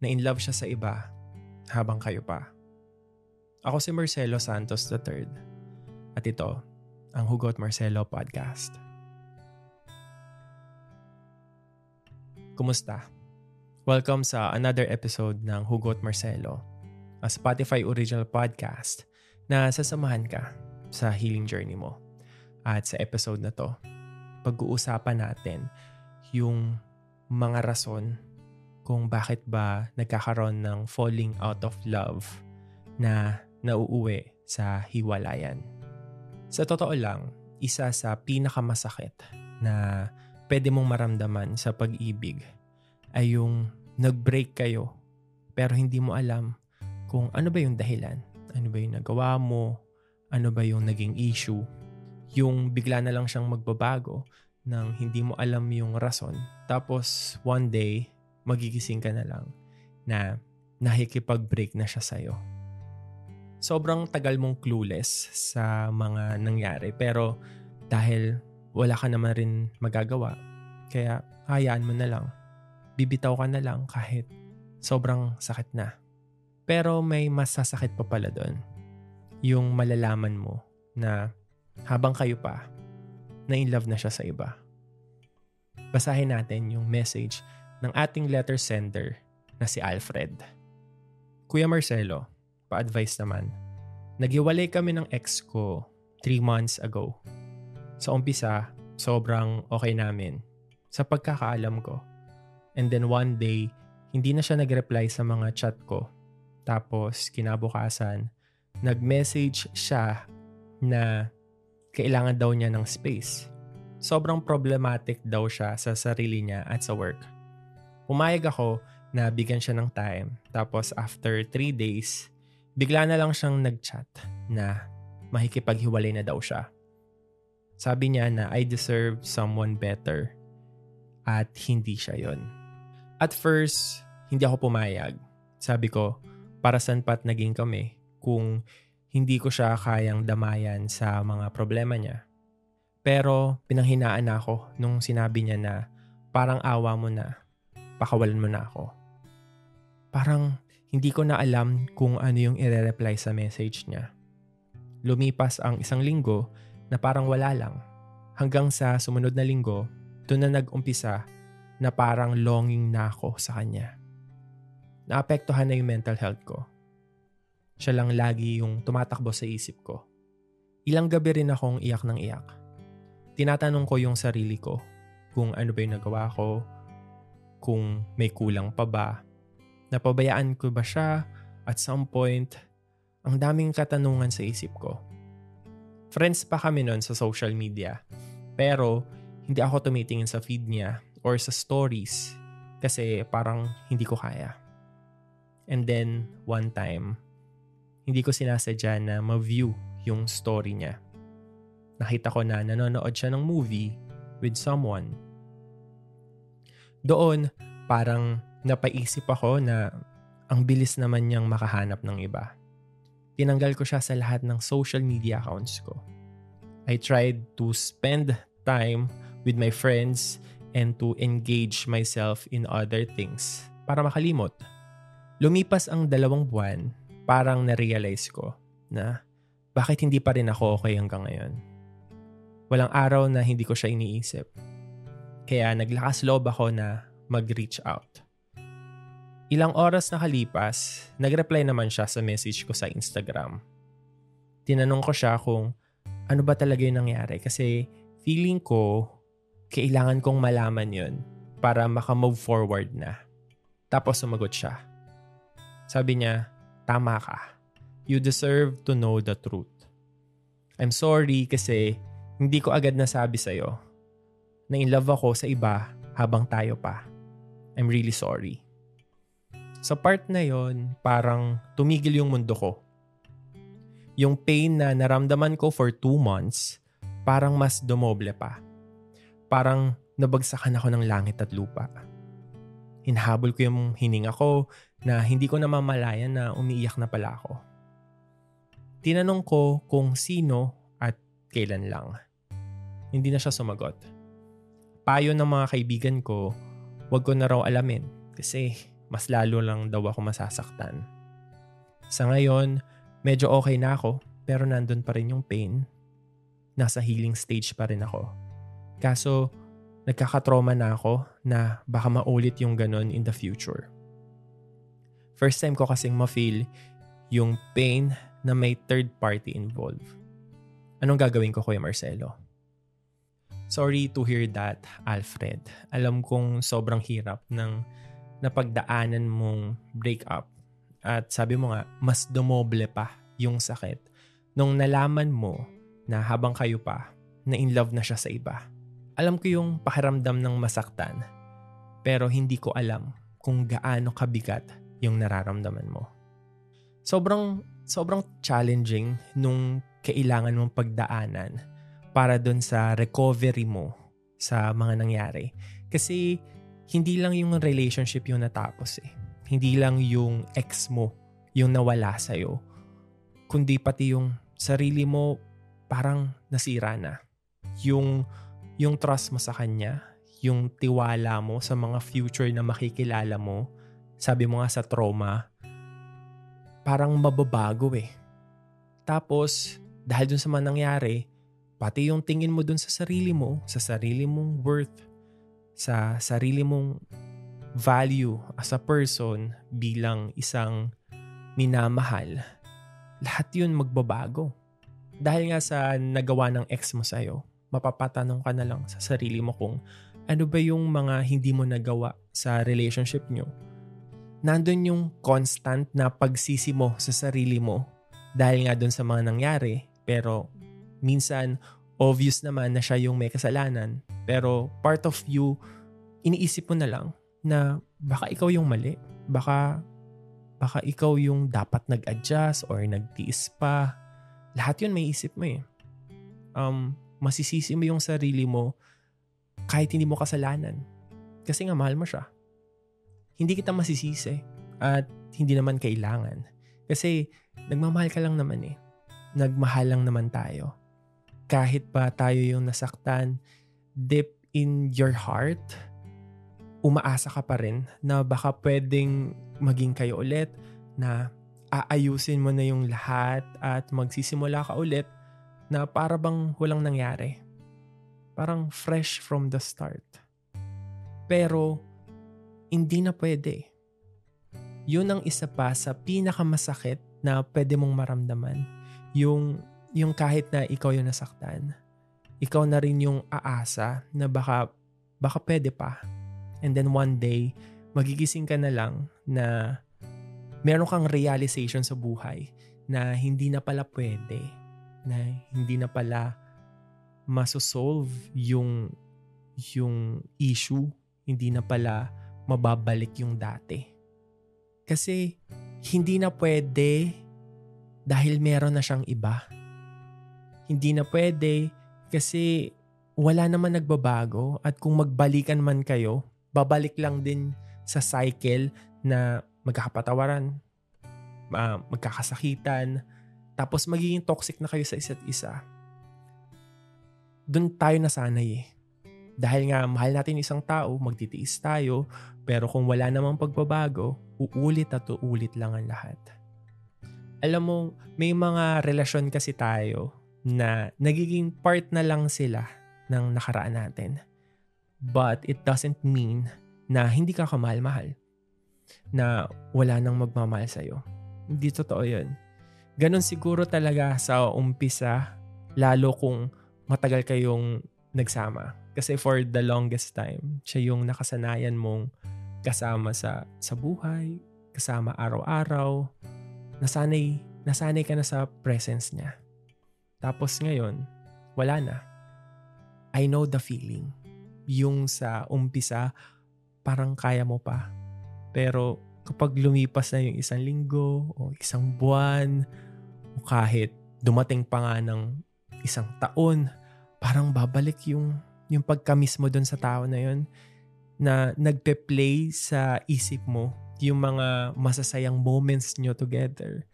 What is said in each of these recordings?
na in love siya sa iba habang kayo pa. Ako si Marcelo Santos III at ito ang Hugot Marcelo Podcast. Kumusta? Welcome sa another episode ng Hugot Marcelo, a Spotify original podcast na sasamahan ka sa healing journey mo. At sa episode na to, pag-uusapan natin yung mga rason kung bakit ba nagkakaroon ng falling out of love na nauuwi sa hiwalayan. Sa totoo lang, isa sa pinakamasakit na pwede mong maramdaman sa pag-ibig ay yung nag-break kayo pero hindi mo alam kung ano ba yung dahilan, ano ba yung nagawa mo, ano ba yung naging issue. Yung bigla na lang siyang magbabago nang hindi mo alam yung rason. Tapos one day, magigising ka na lang na nakikipag-break na siya sa'yo. Sobrang tagal mong clueless sa mga nangyari pero dahil wala ka naman rin magagawa, kaya hayaan mo na lang. Bibitaw ka na lang kahit sobrang sakit na. Pero may mas sasakit pa pala doon. Yung malalaman mo na habang kayo pa, na in love na siya sa iba. Basahin natin yung message ng ating letter sender na si Alfred. Kuya Marcelo, pa-advise naman. Nagiwalay kami ng ex ko 3 months ago. Sa umpisa, sobrang okay namin. Sa pagkakaalam ko. And then one day, hindi na siya nag-reply sa mga chat ko. Tapos, kinabukasan, nag-message siya na kailangan daw niya ng space. Sobrang problematic daw siya sa sarili niya at sa work Pumayag ako na bigyan siya ng time. Tapos after 3 days, bigla na lang siyang nag-chat na mahikipaghiwalay na daw siya. Sabi niya na I deserve someone better at hindi siya yon. At first, hindi ako pumayag. Sabi ko, para saan pat naging kami kung hindi ko siya kayang damayan sa mga problema niya. Pero pinanghinaan ako nung sinabi niya na parang awa mo na pakawalan mo na ako. Parang hindi ko na alam kung ano yung ire-reply sa message niya. Lumipas ang isang linggo na parang wala lang. Hanggang sa sumunod na linggo, doon na nag-umpisa na parang longing na ako sa kanya. Naapektuhan na yung mental health ko. Siya lang lagi yung tumatakbo sa isip ko. Ilang gabi rin akong iyak ng iyak. Tinatanong ko yung sarili ko kung ano ba yung nagawa ko, kung may kulang pa ba. Napabayaan ko ba siya at some point, ang daming katanungan sa isip ko. Friends pa kami noon sa social media, pero hindi ako tumitingin sa feed niya or sa stories kasi parang hindi ko kaya. And then, one time, hindi ko sinasadya na ma-view yung story niya. Nakita ko na nanonood siya ng movie with someone doon, parang napaisip ako na ang bilis naman niyang makahanap ng iba. Tinanggal ko siya sa lahat ng social media accounts ko. I tried to spend time with my friends and to engage myself in other things para makalimot. Lumipas ang dalawang buwan, parang na-realize ko na bakit hindi pa rin ako okay hanggang ngayon. Walang araw na hindi ko siya iniisip kaya naglakas loob ako na mag-reach out. Ilang oras na kalipas, nag-reply naman siya sa message ko sa Instagram. Tinanong ko siya kung ano ba talaga yung nangyari kasi feeling ko kailangan kong malaman yun para makamove forward na. Tapos sumagot siya. Sabi niya, tama ka. You deserve to know the truth. I'm sorry kasi hindi ko agad nasabi sa'yo na in love ako sa iba habang tayo pa. I'm really sorry. Sa part na yon, parang tumigil yung mundo ko. Yung pain na naramdaman ko for two months, parang mas dumoble pa. Parang nabagsakan ako ng langit at lupa. Hinahabol ko yung hininga ko na hindi ko namamalayan na umiiyak na pala ako. Tinanong ko kung sino at kailan lang. Hindi na siya sumagot payo ng mga kaibigan ko, wag ko na raw alamin kasi mas lalo lang daw ako masasaktan. Sa ngayon, medyo okay na ako pero nandun pa rin yung pain. Nasa healing stage pa rin ako. Kaso, nagkakatrauma na ako na baka maulit yung ganun in the future. First time ko kasing ma-feel yung pain na may third party involved. Anong gagawin ko, Kuya Marcelo? Sorry to hear that, Alfred. Alam kong sobrang hirap ng napagdaanan mong breakup. At sabi mo nga, mas dumoble pa yung sakit nung nalaman mo na habang kayo pa, na in love na siya sa iba. Alam ko yung pakiramdam ng masaktan, pero hindi ko alam kung gaano kabigat yung nararamdaman mo. Sobrang sobrang challenging nung kailangan mong pagdaanan para doon sa recovery mo sa mga nangyari. Kasi hindi lang yung relationship yung natapos eh. Hindi lang yung ex mo yung nawala sa'yo. Kundi pati yung sarili mo parang nasira na. Yung, yung trust mo sa kanya, yung tiwala mo sa mga future na makikilala mo, sabi mo nga sa trauma, parang mababago eh. Tapos, dahil dun sa mga nangyari, pati yung tingin mo dun sa sarili mo, sa sarili mong worth, sa sarili mong value as a person bilang isang minamahal, lahat yun magbabago. Dahil nga sa nagawa ng ex mo sa'yo, mapapatanong ka na lang sa sarili mo kung ano ba yung mga hindi mo nagawa sa relationship nyo nandun yung constant na pagsisi mo sa sarili mo dahil nga dun sa mga nangyari. Pero minsan, obvious naman na siya yung may kasalanan. Pero part of you, iniisip mo na lang na baka ikaw yung mali. Baka, baka ikaw yung dapat nag-adjust or nagtiis pa. Lahat yun may isip mo eh. Um, masisisi mo yung sarili mo kahit hindi mo kasalanan. Kasi nga mahal mo siya hindi kita masisisi at hindi naman kailangan. Kasi nagmamahal ka lang naman eh. Nagmahal lang naman tayo. Kahit pa tayo yung nasaktan, deep in your heart, umaasa ka pa rin na baka pwedeng maging kayo ulit, na aayusin mo na yung lahat at magsisimula ka ulit na para bang walang nangyari. Parang fresh from the start. Pero hindi na pwede. Yun ang isa pa sa pinakamasakit na pwede mong maramdaman. Yung, yung kahit na ikaw yung nasaktan, ikaw na rin yung aasa na baka, baka pwede pa. And then one day, magigising ka na lang na meron kang realization sa buhay na hindi na pala pwede, na hindi na pala masosolve yung yung issue, hindi na pala mababalik yung dati. Kasi hindi na pwede dahil meron na siyang iba. Hindi na pwede kasi wala naman nagbabago at kung magbalikan man kayo, babalik lang din sa cycle na magkakapatawaran, uh, magkakasakitan, tapos magiging toxic na kayo sa isa't isa. Doon tayo nasanay eh. Dahil nga mahal natin isang tao, magtitiis tayo, pero kung wala namang pagbabago, uulit at uulit lang ang lahat. Alam mo, may mga relasyon kasi tayo na nagiging part na lang sila ng nakaraan natin. But it doesn't mean na hindi ka kamahal-mahal. Na wala nang magmamahal sa'yo. Hindi totoo yun. Ganon siguro talaga sa umpisa, lalo kung matagal kayong nagsama. Kasi for the longest time, siya yung nakasanayan mong kasama sa, sa buhay, kasama araw-araw. Nasanay, nasanay ka na sa presence niya. Tapos ngayon, wala na. I know the feeling. Yung sa umpisa, parang kaya mo pa. Pero kapag lumipas na yung isang linggo o isang buwan o kahit dumating pa nga ng isang taon, parang babalik yung yung pagka-miss mo dun sa tao na yun na nagpe-play sa isip mo yung mga masasayang moments nyo together.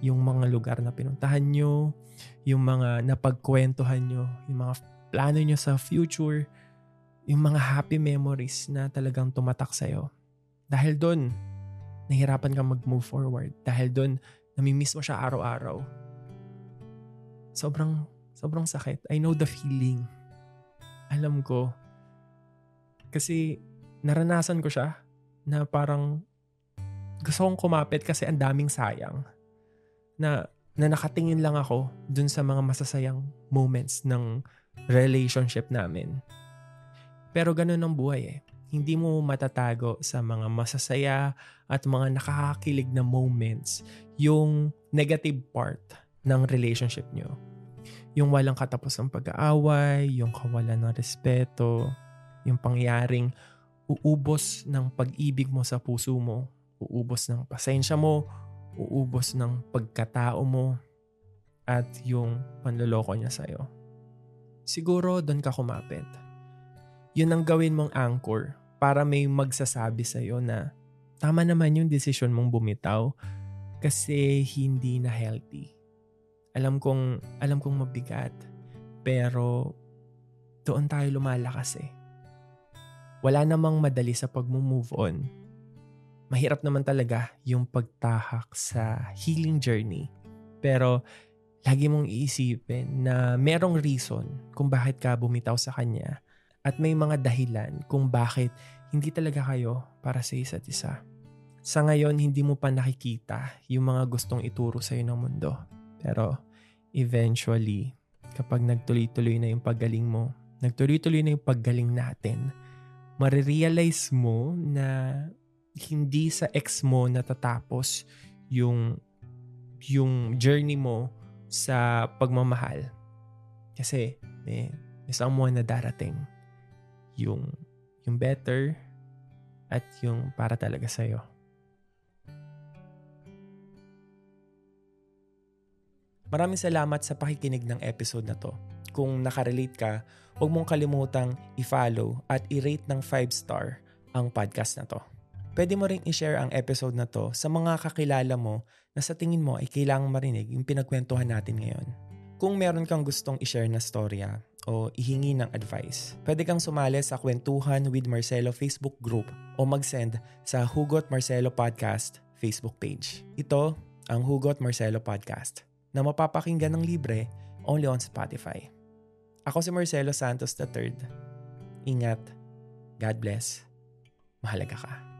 Yung mga lugar na pinuntahan nyo, yung mga napagkwentuhan nyo, yung mga plano nyo sa future, yung mga happy memories na talagang tumatak sa'yo. Dahil doon, nahirapan kang mag-move forward dahil doon namimiss mo siya araw-araw. Sobrang, sobrang sakit. I know the feeling. Alam ko. Kasi naranasan ko siya na parang gusto kong kumapit kasi ang daming sayang. Na, na nakatingin lang ako dun sa mga masasayang moments ng relationship namin. Pero ganun ang buhay eh. Hindi mo matatago sa mga masasaya at mga nakakakilig na moments yung negative part ng relationship nyo. Yung walang katapos ng pag-aaway, yung kawalan ng respeto, yung pangyaring uubos ng pag-ibig mo sa puso mo, uubos ng pasensya mo, uubos ng pagkatao mo, at yung panloloko niya sa'yo. Siguro doon ka kumapit. Yun ang gawin mong anchor para may magsasabi sa'yo na tama naman yung decision mong bumitaw kasi hindi na healthy. Alam kong, alam kong mabigat, pero doon tayo lumalakas eh wala namang madali sa pag-move on. Mahirap naman talaga yung pagtahak sa healing journey. Pero lagi mong iisipin na merong reason kung bakit ka bumitaw sa kanya at may mga dahilan kung bakit hindi talaga kayo para sa isa't isa. Sa ngayon, hindi mo pa nakikita yung mga gustong ituro sa'yo ng mundo. Pero eventually, kapag nagtuloy-tuloy na yung paggaling mo, nagtuloy-tuloy na yung paggaling natin, marirealize mo na hindi sa ex mo natatapos yung yung journey mo sa pagmamahal. Kasi may, may someone na darating yung yung better at yung para talaga sa'yo. Maraming salamat sa pakikinig ng episode na to. Kung nakarelate ka, huwag mong kalimutang i-follow at i-rate ng 5 star ang podcast na to. Pwede mo ring i-share ang episode na to sa mga kakilala mo na sa tingin mo ay kailangang marinig yung pinagkwentuhan natin ngayon. Kung meron kang gustong i-share na storya o ihingi ng advice, pwede kang sumali sa Kwentuhan with Marcelo Facebook group o mag-send sa Hugot Marcelo Podcast Facebook page. Ito ang Hugot Marcelo Podcast na mapapakinggan ng libre only on Spotify. Ako si Marcelo Santos III. Ingat. God bless. Mahalaga ka.